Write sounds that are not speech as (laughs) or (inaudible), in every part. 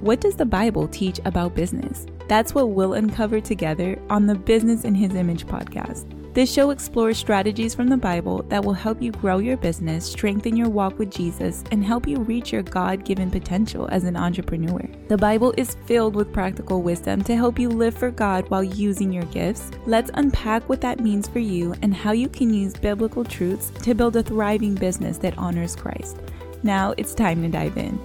What does the Bible teach about business? That's what we'll uncover together on the Business in His Image podcast. This show explores strategies from the Bible that will help you grow your business, strengthen your walk with Jesus, and help you reach your God given potential as an entrepreneur. The Bible is filled with practical wisdom to help you live for God while using your gifts. Let's unpack what that means for you and how you can use biblical truths to build a thriving business that honors Christ. Now it's time to dive in.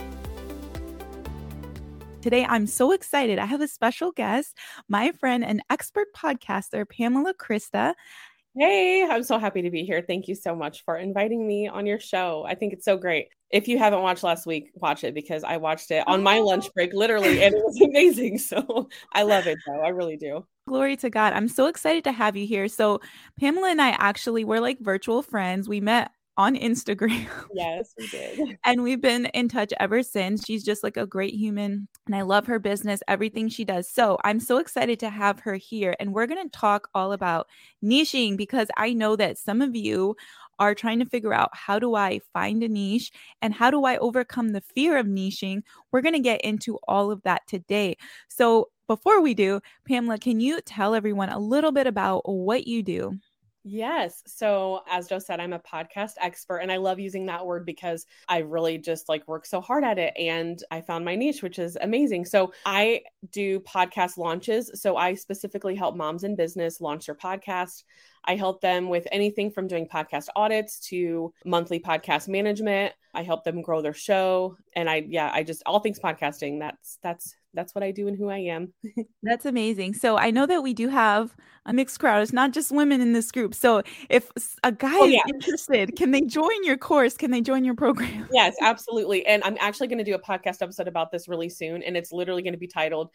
Today, I'm so excited. I have a special guest, my friend and expert podcaster, Pamela Krista. Hey, I'm so happy to be here. Thank you so much for inviting me on your show. I think it's so great. If you haven't watched last week, watch it because I watched it on my lunch break, literally, and it was (laughs) amazing. So I love it, though. I really do. Glory to God. I'm so excited to have you here. So, Pamela and I actually were like virtual friends. We met on Instagram. (laughs) Yes, we did. (laughs) and we've been in touch ever since. She's just like a great human and I love her business, everything she does. So I'm so excited to have her here. And we're going to talk all about niching because I know that some of you are trying to figure out how do I find a niche and how do I overcome the fear of niching. We're going to get into all of that today. So before we do, Pamela, can you tell everyone a little bit about what you do? Yes. So, as Jo said, I'm a podcast expert and I love using that word because I really just like work so hard at it and I found my niche, which is amazing. So, I do podcast launches. So, I specifically help moms in business launch their podcast. I help them with anything from doing podcast audits to monthly podcast management. I help them grow their show and I yeah, I just all things podcasting. That's that's that's what I do and who I am. (laughs) that's amazing. So I know that we do have a mixed crowd. It's not just women in this group. So if a guy oh, is interested, can they join your course? Can they join your program? (laughs) Yes, absolutely. And I'm actually going to do a podcast episode about this really soon and it's literally going to be titled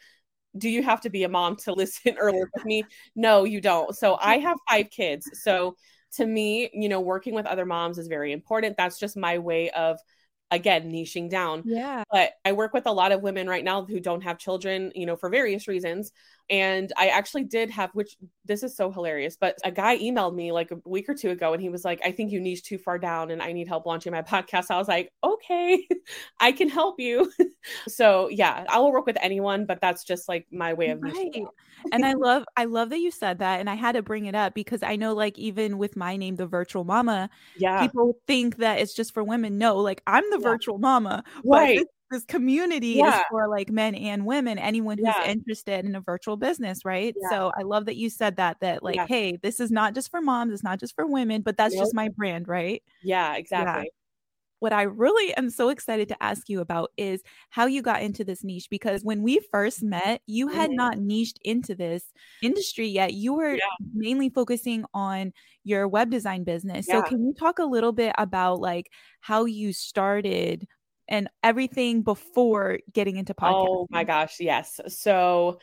do you have to be a mom to listen (laughs) or work with me? No, you don't. So I have five kids. So to me, you know, working with other moms is very important. That's just my way of again niching down. Yeah. But i work with a lot of women right now who don't have children you know for various reasons and i actually did have which this is so hilarious but a guy emailed me like a week or two ago and he was like i think you niche too far down and i need help launching my (laughs) podcast. I was like okay (laughs) i can help you. (laughs) So yeah i will work with anyone but that's just like my way of right. and i love i love that you said that and i had to bring it up because i know like even with my name the virtual mama yeah. people think that it's just for women. No like i'm the yeah. virtual mama right this community yeah. is for like men and women anyone who's yeah. interested in a virtual business right yeah. so i love that you said that that like hey this is not just for moms it's not just for women but that's nope. just my brand right yeah exactly what I really am so excited to ask you about is how you got into this niche because when we first met, you had mm-hmm. not niched into this industry yet. You were mainly focusing on your web design business. So can you talk a little bit about like how you started and everything before getting into podcasting. Oh my gosh, yes. So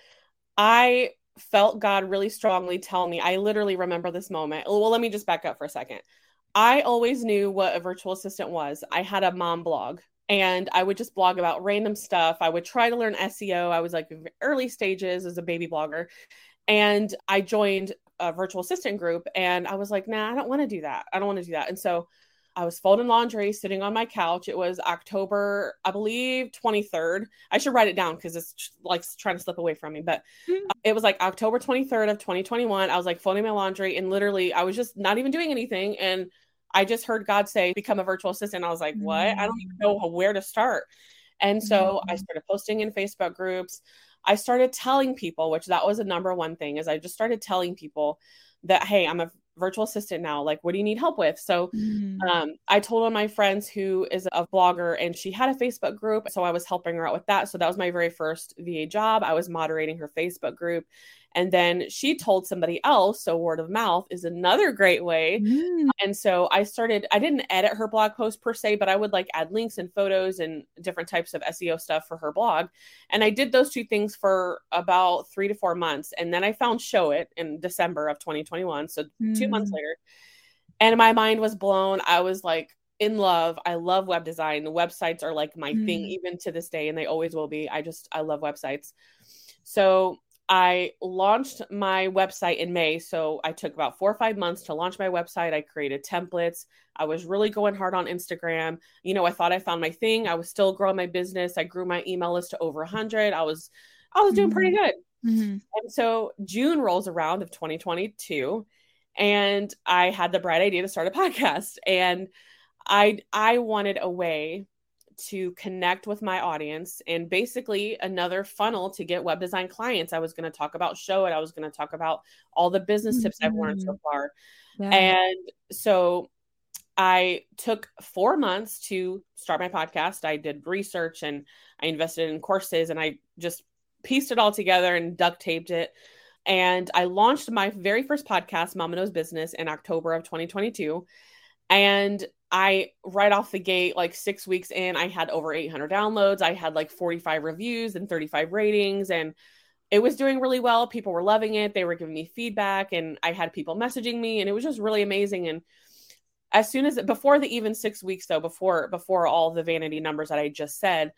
I felt God really strongly tell me. I literally remember this moment. Oh, well, let me just back up for a second. I always knew what a virtual assistant was. I had a mom blog and I would just blog about random stuff. I would try to learn SEO. I was like early stages as a baby blogger. And I joined a virtual assistant group and I was like, nah, I don't want to do that. I don't want to do that. And so I was folding laundry, sitting on my couch. It was October, I believe, 23rd. I should write it down because it's like trying to slip away from me. But mm-hmm. it was like October 23rd of 2021. I was like folding my laundry, and literally, I was just not even doing anything. And I just heard God say, become a virtual assistant. I was like, what? Mm-hmm. I don't even know where to start. And so mm-hmm. I started posting in Facebook groups. I started telling people, which that was the number one thing, is I just started telling people that, hey, I'm a virtual assistant now like what do you need help with? So mm-hmm. um, i told one of my friends who is a blogger and she had a facebook group so i was helping her out with that. So that was my very first va job. I was moderating her facebook group and then she told somebody else so word of mouth is another great way mm. and so i started i didn't edit her blog post per se but i would like add links and photos and different types of seo stuff for her blog and i did those two things for about three to four months and then i found Showit in december of 2021 so mm. two months mm. later and my mind was blown i was like in love. I love web design. The websites are like my mm. thing even to this day and they always will be. I just I love websites. So I launched my website in May. So I took about four or five months to launch my website. I created templates. I was really going hard on Instagram. You know, I thought I found my thing. I was still growing my business. I grew my email list to over 100. I was I was doing pretty Mm-hmm. good. Mhm. And so June rolls around of 2022 and I had the bright idea to start a (laughs) podcast and I I wanted a way to connect with my audience and basically another funnel to get web design clients. I was going to talk about Showit. I was going to talk about all the business tips I've learned so mm-hmm. far. Yeah. And so I took four months to start my podcast. I did research and I invested in courses and I just pieced it all together and duct taped it. And I launched my very first podcast, Mama Knows Business, in October of 2022. And I, right off the gate, like six weeks in, I had over 800 downloads. I had like 45 reviews and 35 ratings. And it was doing really well. People were loving it. They were giving me feedback, and I had people messaging me, and it was just really amazing. And as soon as before the even six weeks though, before before all the vanity numbers that I just said,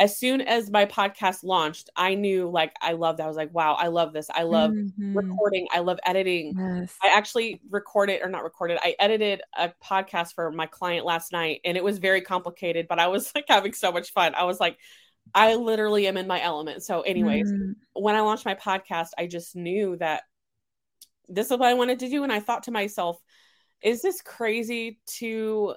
as soon as my podcast launched, I knew like I loved. I was like, wow, I love this. I love Mhm. recording. I love editing. Yes. I actually recorded or not recorded. I edited a podcast for my client last night and it was very complicated, but I was (laughs) like having so much fun. I was like, I literally am in my element. So, anyways, Mhm. when I launched my podcast, I just knew that this is what I wanted to do. And I thought to myself, is this crazy to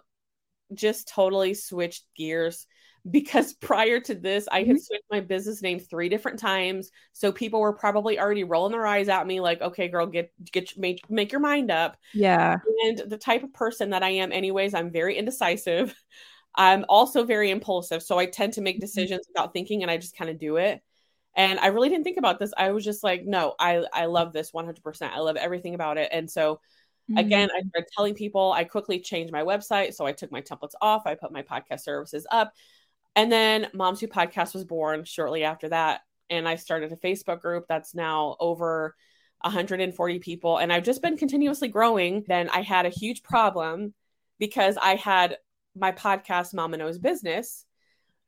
just totally switch gears? Because (laughs) prior to this, I had Mhm. switched my business name three different times. So people were probably already rolling their eyes at me, like, okay, girl, get get make, make your mind up. Yeah. And the type of person that I am, anyways, I'm very indecisive. (laughs) I'm also very impulsive. So I tend to make decisions without thinking and I just kind of do it. And I really didn't think about this. I was just like, no, I, I love this 100%. I love everything about it. And so, again, I started telling people, I quickly changed my website. So I took my templates off, I put my podcast services up. And then Moms Who Podcast was born shortly after that. And I started a Facebook group that's now over 140 people. And I've just been continuously growing. Then I had a huge problem because I had my podcast, Mama Knows Business,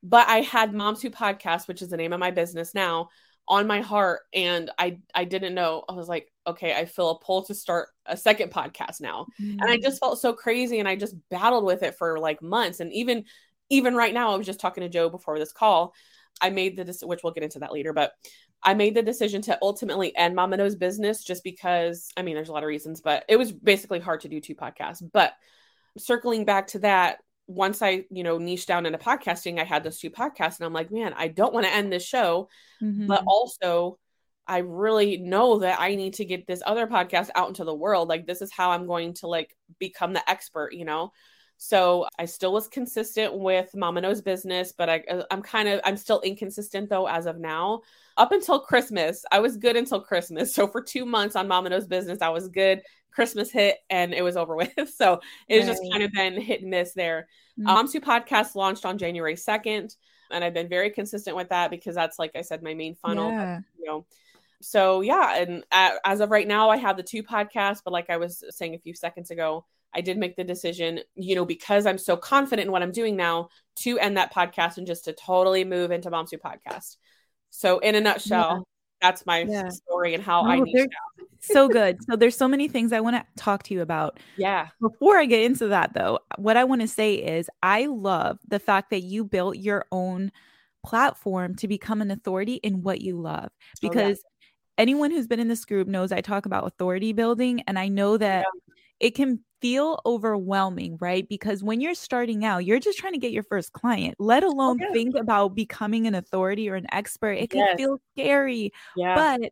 but I had Moms Who Podcast, which is the name of my business now, on my heart. And I I didn't know. I was like, okay, I feel a pull to start a second podcast now and i mm. just felt so crazy and i just battled with it for like months and even even right now i was just talking to jo before this call i made the decision which we'll get into that later but i made the decision to ultimately end mama knows business just because i mean there's a lot of reasons but it was basically hard to do two podcasts but circling back to that once i you know niche down into podcasting i had those two podcasts and i'm like man i don't want to end this show Mhm. but also I really know that I need to get this other podcast out into the world. Like this is how I'm going to like become the expert, you know. So I still was consistent with Mama Knows Business, but I uh, I'm kind of I'm still inconsistent though as of now. Up until Christmas, I was good until Christmas. (laughs) So for 2 months on Mama Knows Business, I was good. Christmas hit and it was over with. (laughs) So it's just kind of been hit and miss there. Mhm. Um, two podcast launched on January 2nd, and I've been very consistent with that because that's like I said, my main funnel. Yeah. You know, so yeah, and uh, as of right now, I have the two podcasts. But like I was saying a few seconds ago, I did make the decision, you know, because I'm so confident in what I'm doing now, to end that podcast and just to totally move into Moms Who Podcast. So in a nutshell, that's my Yeah. story and how I Oh, need. so (laughs) good. So there's so many things I want to talk to you about. Yeah, Before I get into that though, what I want to say is I love the fact that you built your own platform to become an authority in what you love Oh, yeah. because anyone who's been in this group knows I talk about authority building and I know that it can feel overwhelming, right? Because when you're starting out, you're just trying to get your first client, let oh, alone yeah. think about becoming an authority or an expert. It can Yes. feel scary. yeah. But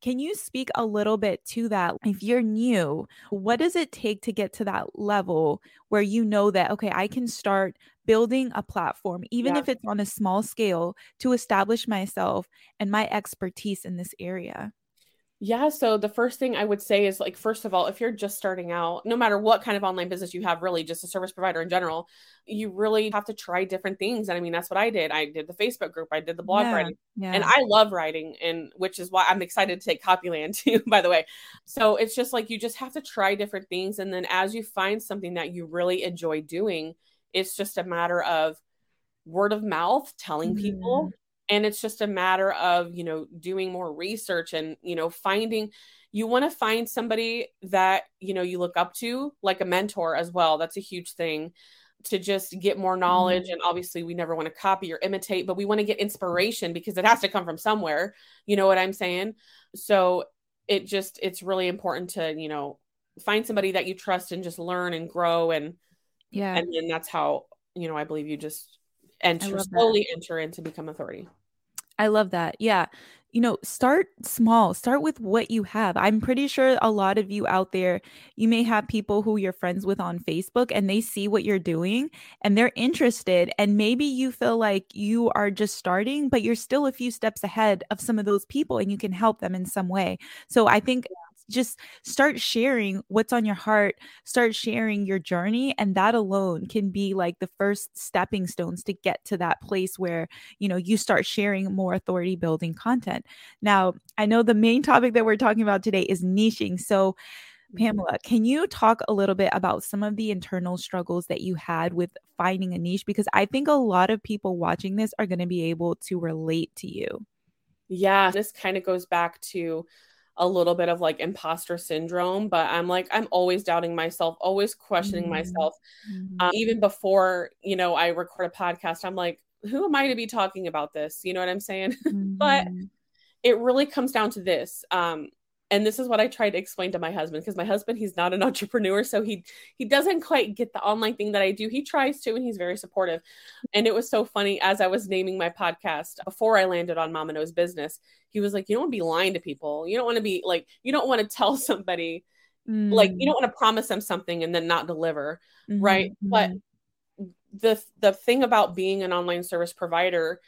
can you speak a little bit to that? If you're new, what does it take to get to that level where you know that, okay, I can start building a platform, even Yeah. if it's on a small scale, to establish myself and my expertise in this area? Yeah, so the first thing I would say is like first of all, if you're just starting out, no matter what kind of online business you have, really just a service provider in general, you really have to try different things. And I mean, that's what I did. I did the Facebook group, I did the blog Yeah, writing, Yeah. and I love writing, and which is why I'm excited to take Copyland (laughs) too, by the way. So it's just like you just have to try different things, and then as you find something that you really enjoy doing, it's just a matter of word of mouth, telling people, mm-hmm. And it's just a matter of you know doing more research and you know finding you want to find somebody that you know you look up to like a mentor as well. That's a huge thing to just get more knowledge mm-hmm. and obviously we never want to copy or imitate but we want to get inspiration because it has to come from somewhere. You know what i'm saying? So it just it's really important to you know find somebody that you trust and just learn and grow and yeah. and then that's how you know i believe you just enter slowly enter into become authority I love that. Yeah. You know, start small, start with what you have. I'm pretty sure a lot of you out there, you may have people who you're friends with on Facebook and they see what you're doing and they're interested. And maybe you feel like you are just starting, but you're still a few steps ahead of some of those people and you can help them in some way. So I think just start sharing what's on your heart, start sharing your journey. And that alone can be like the first stepping stones to get to that place where, you know, you start sharing more authority building content. Now, I know the main topic that we're talking about today is niching. So, mm-hmm. Pamela, can you talk a little bit about some of the internal struggles that you had with finding a niche? Because I think a lot of people watching this are going to be able to relate to you. Yeah, this kind of goes back to a little bit of like imposter syndrome, but I'm like, I'm always doubting myself, always questioning mm-hmm. myself. Mm-hmm. Um, even before, you know, I record a podcast, I'm like, who am I to be talking about this? You know what I'm saying? (laughs) Mm-hmm. but it really comes down to this. Um, and this is what I try to explain to my husband because my husband he's not an (laughs) entrepreneur so he he doesn't quite get the online thing that I do he tries to and he's very supportive and it was so funny as I was naming my podcast before I landed on Mama Knows Business he was like you don't want to be lying to people you don't want to be like you don't want to tell (laughs) somebody mm. like you don't want to promise them something and then not deliver mm-hmm. right but mm-hmm. the the thing about being an online service provider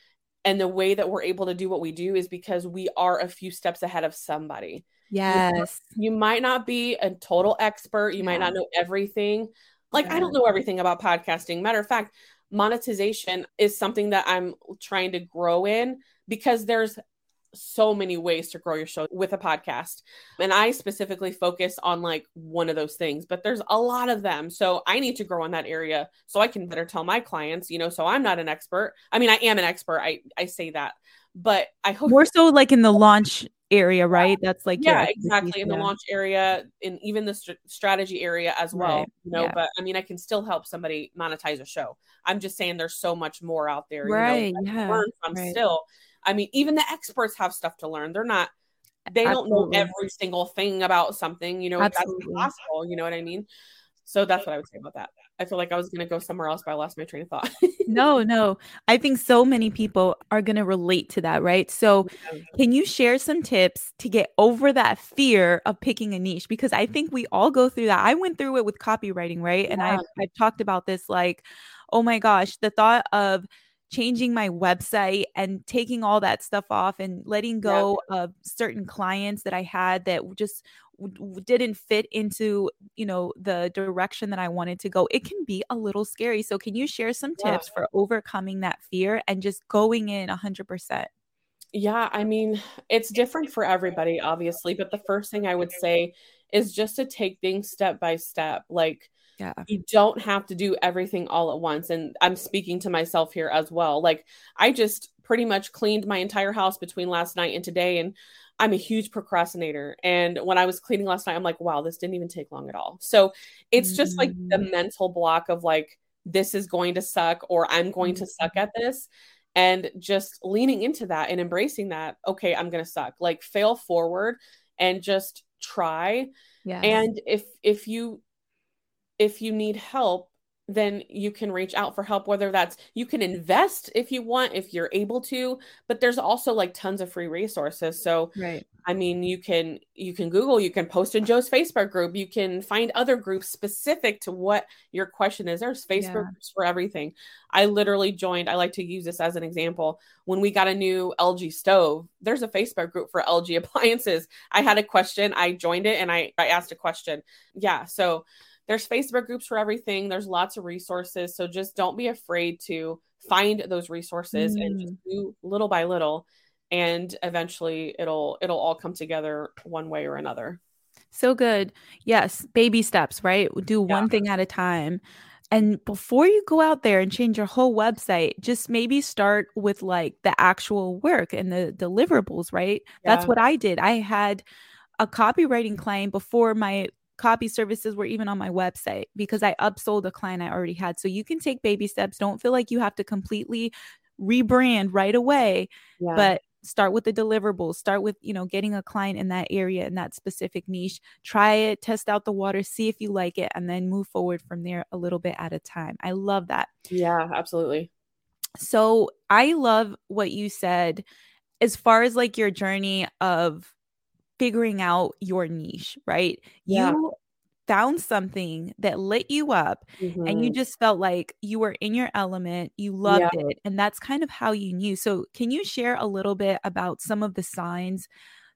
and the way that we're able to do what we do is because we are a few steps ahead of somebody Yes. You, might not be a total expert, you yeah. might not know everything. Like, yeah. I don't know everything about podcasting. Matter of fact, monetization is something that I'm trying to grow in because there's so many ways to grow your show with a podcast. And I specifically focus on like one of those things, but there's a lot of them. So I need to grow in that area so I can better tell my clients, you know, so I'm not an expert. I mean, I am an expert. I I say that. But I hope more so like in the launch area, right? That's like yeah, exactly in the launch area, in even the st- strategy area as well. Right. You know, yeah. but I mean, I can still help somebody monetize a show. I'm just saying, there's so much more out there, right? You know, yeah, learn from right. still. I mean, even the experts have stuff to learn. They're not. They Absolutely. don't know every single thing about something. You know, Absolutely. that's impossible. You know what I mean? So that's what I would say about that. I feel like I was going to go somewhere else, but I lost my train of thought. (laughs) no, no. I think so many people are going to relate to that, right? So, can you share some tips to get over that fear of picking a niche? Because I think we all go through that. I went through it with copywriting, right? Yeah. And I I talked about this like, oh my gosh, the thought of changing my website and taking all that stuff off and letting go yeah. of certain clients that I had that just didn't fit into you know the direction that i wanted to go it can be a little scary so can you share some tips yeah. for overcoming that fear and just going in 100% yeah i mean it's different for everybody obviously but the first thing i would say is just to take things step by step like yeah. You don't have to do everything all at once. And I'm speaking to myself here as well. Like, I just pretty much cleaned my entire house between last night and today. And I'm a huge procrastinator. And when I was cleaning last night, I'm like, wow, this didn't even take long at all. So it's just like the mm. mental block of like, this is going to suck or I'm going to suck at this. And just leaning into that and embracing that, okay, I'm going to suck. Like fail forward and just try. Yeah. And if if you if you need help, then you can reach out for help whether that's you can invest if you want if you're able to but there's also like tons of free resources. So right. I mean you can you can google you can post in jo's facebook group you can find other groups specific to what your question is. There's facebook yeah. groups for everything. I literally joined i like to use this as an example when we got a new lg stove there's a facebook group for lg (laughs) appliances. I had a question i joined it and i i asked a question. Yeah so there's Facebook groups for everything. There's lots of resources. So just don't be afraid to find those resources mm. and just do little by little and eventually it'll it'll all come together one way or another. So good. Yes, baby steps, right? Do yeah. one thing at a time. And before you go out there and change your whole website, just maybe start with like the actual work and the deliverables, right? Yeah. That's what I did. I had a copywriting client before my copy services were even on my website because I upsold a client I already had. So you can take baby steps. Don't feel like you have to completely rebrand right away, yeah. but start with the deliverables start with you know getting a client in that area in that specific niche try it test out the water see if you like it and then move forward from there a little bit at a time i love that yeah absolutely so i love what you said as far as like your journey of figuring out your niche right yeah. you found something that lit you up mm-hmm. and you mm-hmm. just felt like you were in your element, you loved yeah. it, and that's kind of how you knew. So, can you share a little bit about some of the signs,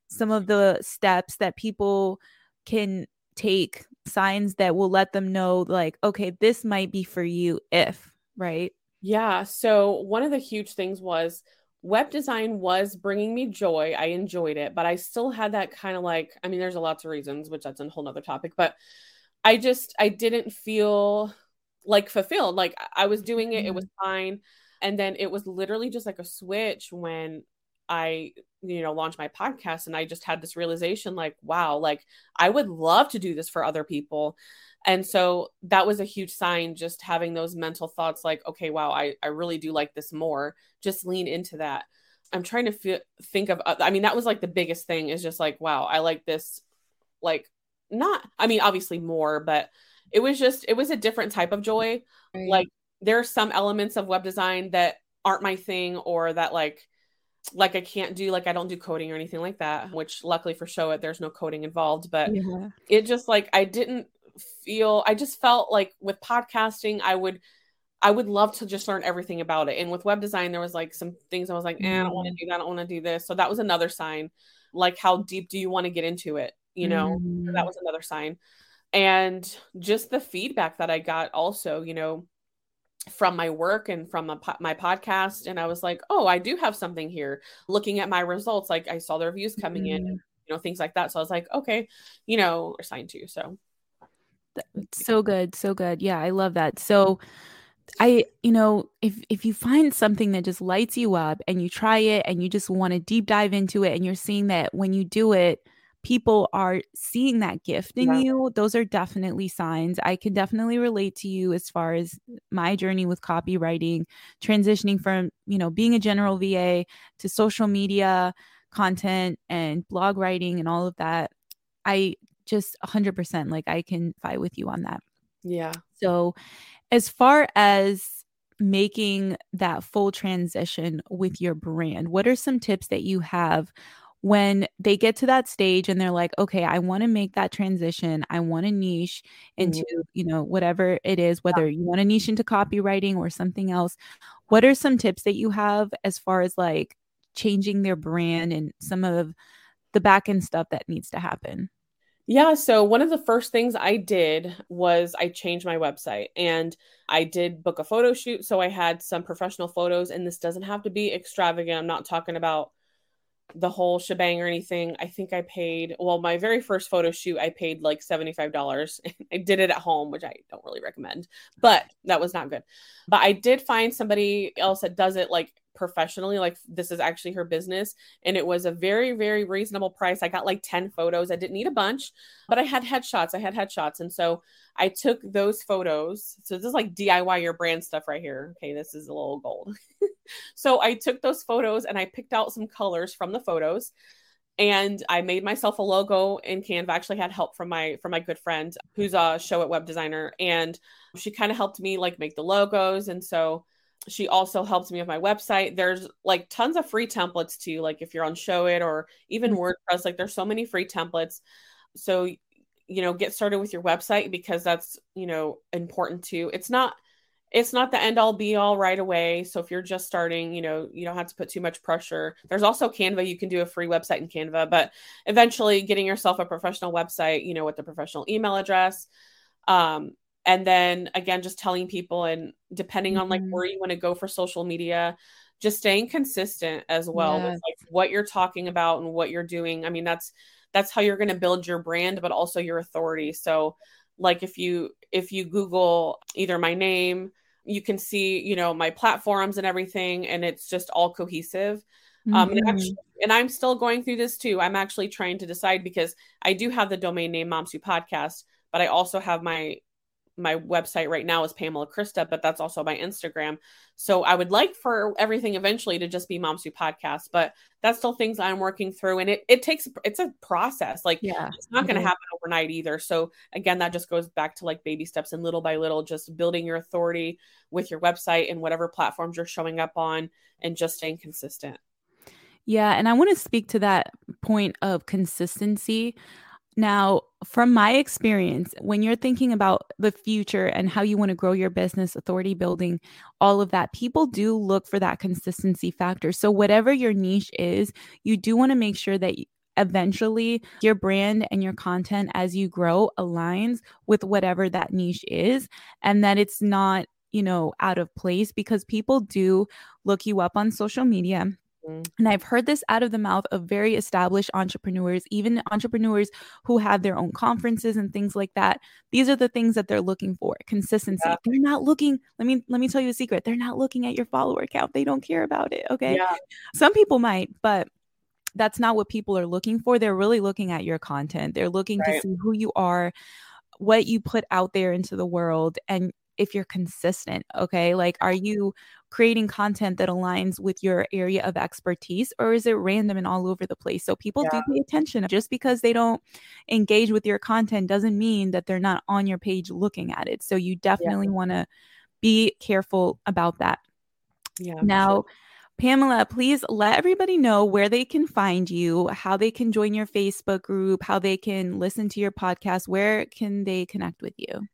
some of the steps that people can take, signs that will let them know, like, okay, this might be for you if, right? Yeah. So, one of the huge things was web design was bringing me joy. I enjoyed it, but I still had that kind of like, I mean, there's a lots of reasons, which that's a whole nother topic, but I just, I didn't feel like fulfilled. Like I was doing it, it was mm-hmm. fine. And then it was literally just like a switch when I, you know, launched my podcast and I just had this realization like, wow, like I would love to do this for other people. And so that was a huge sign, just having those mental thoughts like, okay, wow, I, I really do like this more. Just lean into that. I'm trying to f- think of, uh, I mean, that was like the biggest thing is just like, wow, I like this, like, not, I mean, obviously more, but it was just, it was a different type of joy. Right. Like, there are some elements of web design that aren't my thing or that, like, like I can't do like I don't do coding or anything like that, which luckily for Showit there's no coding involved, but yeah. it just like I didn't feel I just felt like with podcasting I would I would love to just learn everything about it. And with web design, there was like some things I was like, eh, I don't want to mm. do that. I don't want to do this. So that was another sign. Like, how deep do you want to get into it? You know, mm. that was another sign. And just the feedback that I got also, you know, from my work and from a, my podcast. And I was like, oh, I do have something here. Looking at my results, like I saw the reviews coming mm. in, you know, things like that. So I was like, okay, you know, sign to So so good so good yeah i love that so i you know if if you find something that just lights you up and you try it and you just want to deep dive into it and you're seeing that when you do it people are seeing that gift in yeah. you those are definitely signs i can definitely relate to you as far as my journey with copywriting transitioning from you know being a general va to social media content and blog writing and all of that i just 100% like I can fight with you on that. Yeah. So, as far as making that full transition with your brand, what are some tips that you have when they get to that stage and they're like, okay, I want to make that transition. I want to niche into, mm-hmm. you know, whatever it is, whether yeah. you want to niche into copywriting or something else. What are some tips that you have as far as like changing their brand and some of the back end stuff that needs to happen? Yeah, so one of the first things I did was I changed my website and I did book a photo shoot. So I had some professional photos, and this doesn't have to be extravagant. I'm not talking about the whole shebang or anything. I think I paid, well, my very first photo shoot, I paid like $75. (laughs) I did it at home, which I don't really recommend, but that was not good. But I did find somebody else that does it like professionally like this is actually her business and it was a very very reasonable price. I got like 10 photos. I didn't need a bunch but i had headshots. I had headshots and so i took those photos. So this is like diy your brand stuff right here. Okay this is a little gold. (laughs) So i took those photos and i picked out some colors from the photos and I made myself a logo in Canva. Actually had help from my from my good friend who's a Showit web designer, and she kind of helped me like make the logos. And so she also helps me with my website. There's like tons of free templates too. Like if you're on Showit or even mm-hmm. WordPress, like there's so many free templates. So, you know, get started with your website because that's, you know, important too. It's not it's not the end all be all right away. So if you're just starting, you know, you don't have to put too much pressure. There's also Canva. You can do a free website in Canva, but eventually getting yourself a professional website, you know, with a professional email address, um, and then again just telling people and depending mm-hmm. on like mm-hmm. where you want to go for social media just staying consistent as well yes. with like what you're talking about and what you're doing i mean that's that's how you're going to build your brand but also your authority so like if you if you google either my name you can see you know my platforms and everything and it's just all cohesive mm-hmm. um and, actually, mm-hmm. and i'm still going through this too i'm actually trying to decide because i do have the domain name moms who podcast but i also have my my website right now is Pamela Krista, but that's also my Instagram. So I would like for everything eventually to just be Moms Who Podcast, but that's still things I'm working through. And it, it takes, it's a process. Like yeah. it's not going to mm-hmm. happen overnight either. So again, that just goes back to like baby steps and little by little, just building your authority with your website and whatever platforms you're showing up on and just staying consistent. Yeah. And I want to speak to that point of consistency. Now, from my experience, when you're thinking about the future and how you want to grow your business, authority building, all of that, people do look for that consistency factor. So, whatever your niche is, you do want to make sure that eventually your brand and your content as you grow aligns with whatever that niche is and that it's not, you know, out of place because people do look you up on social media. Mm-hmm. And I've heard this out of the mouth of very established entrepreneurs, even entrepreneurs who have their own conferences and things like that. These are the things that they're looking for. Consistency. Yeah. They're not looking, let me let me tell you a secret. They're not looking at your follower count. They don't care about it, okay? Yeah. Some people might, but that's not what people are looking for. They're really looking at your content. They're looking right. to see who you are, what you put out there into the world and if you're consistent, okay? Like, are you creating content that aligns with your area of expertise or is it random and all over the place? So people yeah. do pay attention. Just because they don't engage with your content doesn't mean that they're not on your page looking at it. So you definitely yeah. want to be careful about that. Yeah. Now. Pamela, please let everybody know where they can find you, how they can join your Facebook group, how they can listen to your podcast. Where can they connect with you?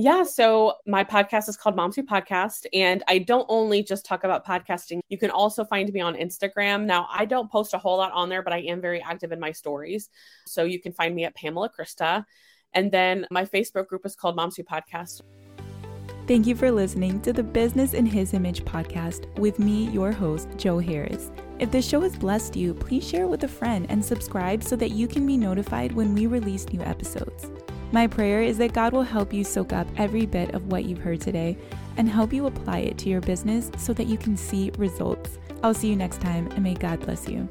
Yeah, so my podcast is called Moms Who Podcast, and I don't only just talk about podcasting. You can also find me on Instagram. Now, I don't post a whole lot on there, but I am very active in my stories. So you can find me at Pamela Krista. And then my Facebook group is called Moms Who Podcast. Thank you for listening to the Business in His Image podcast with me, your host, Jo Harris. If this show has blessed you, please share it with a friend and subscribe so that you can be notified when we release new episodes. My prayer is that God will help you soak up every bit of what you've heard today and help you apply it to your business so that you can see results. I'll see you next time, and may God bless you.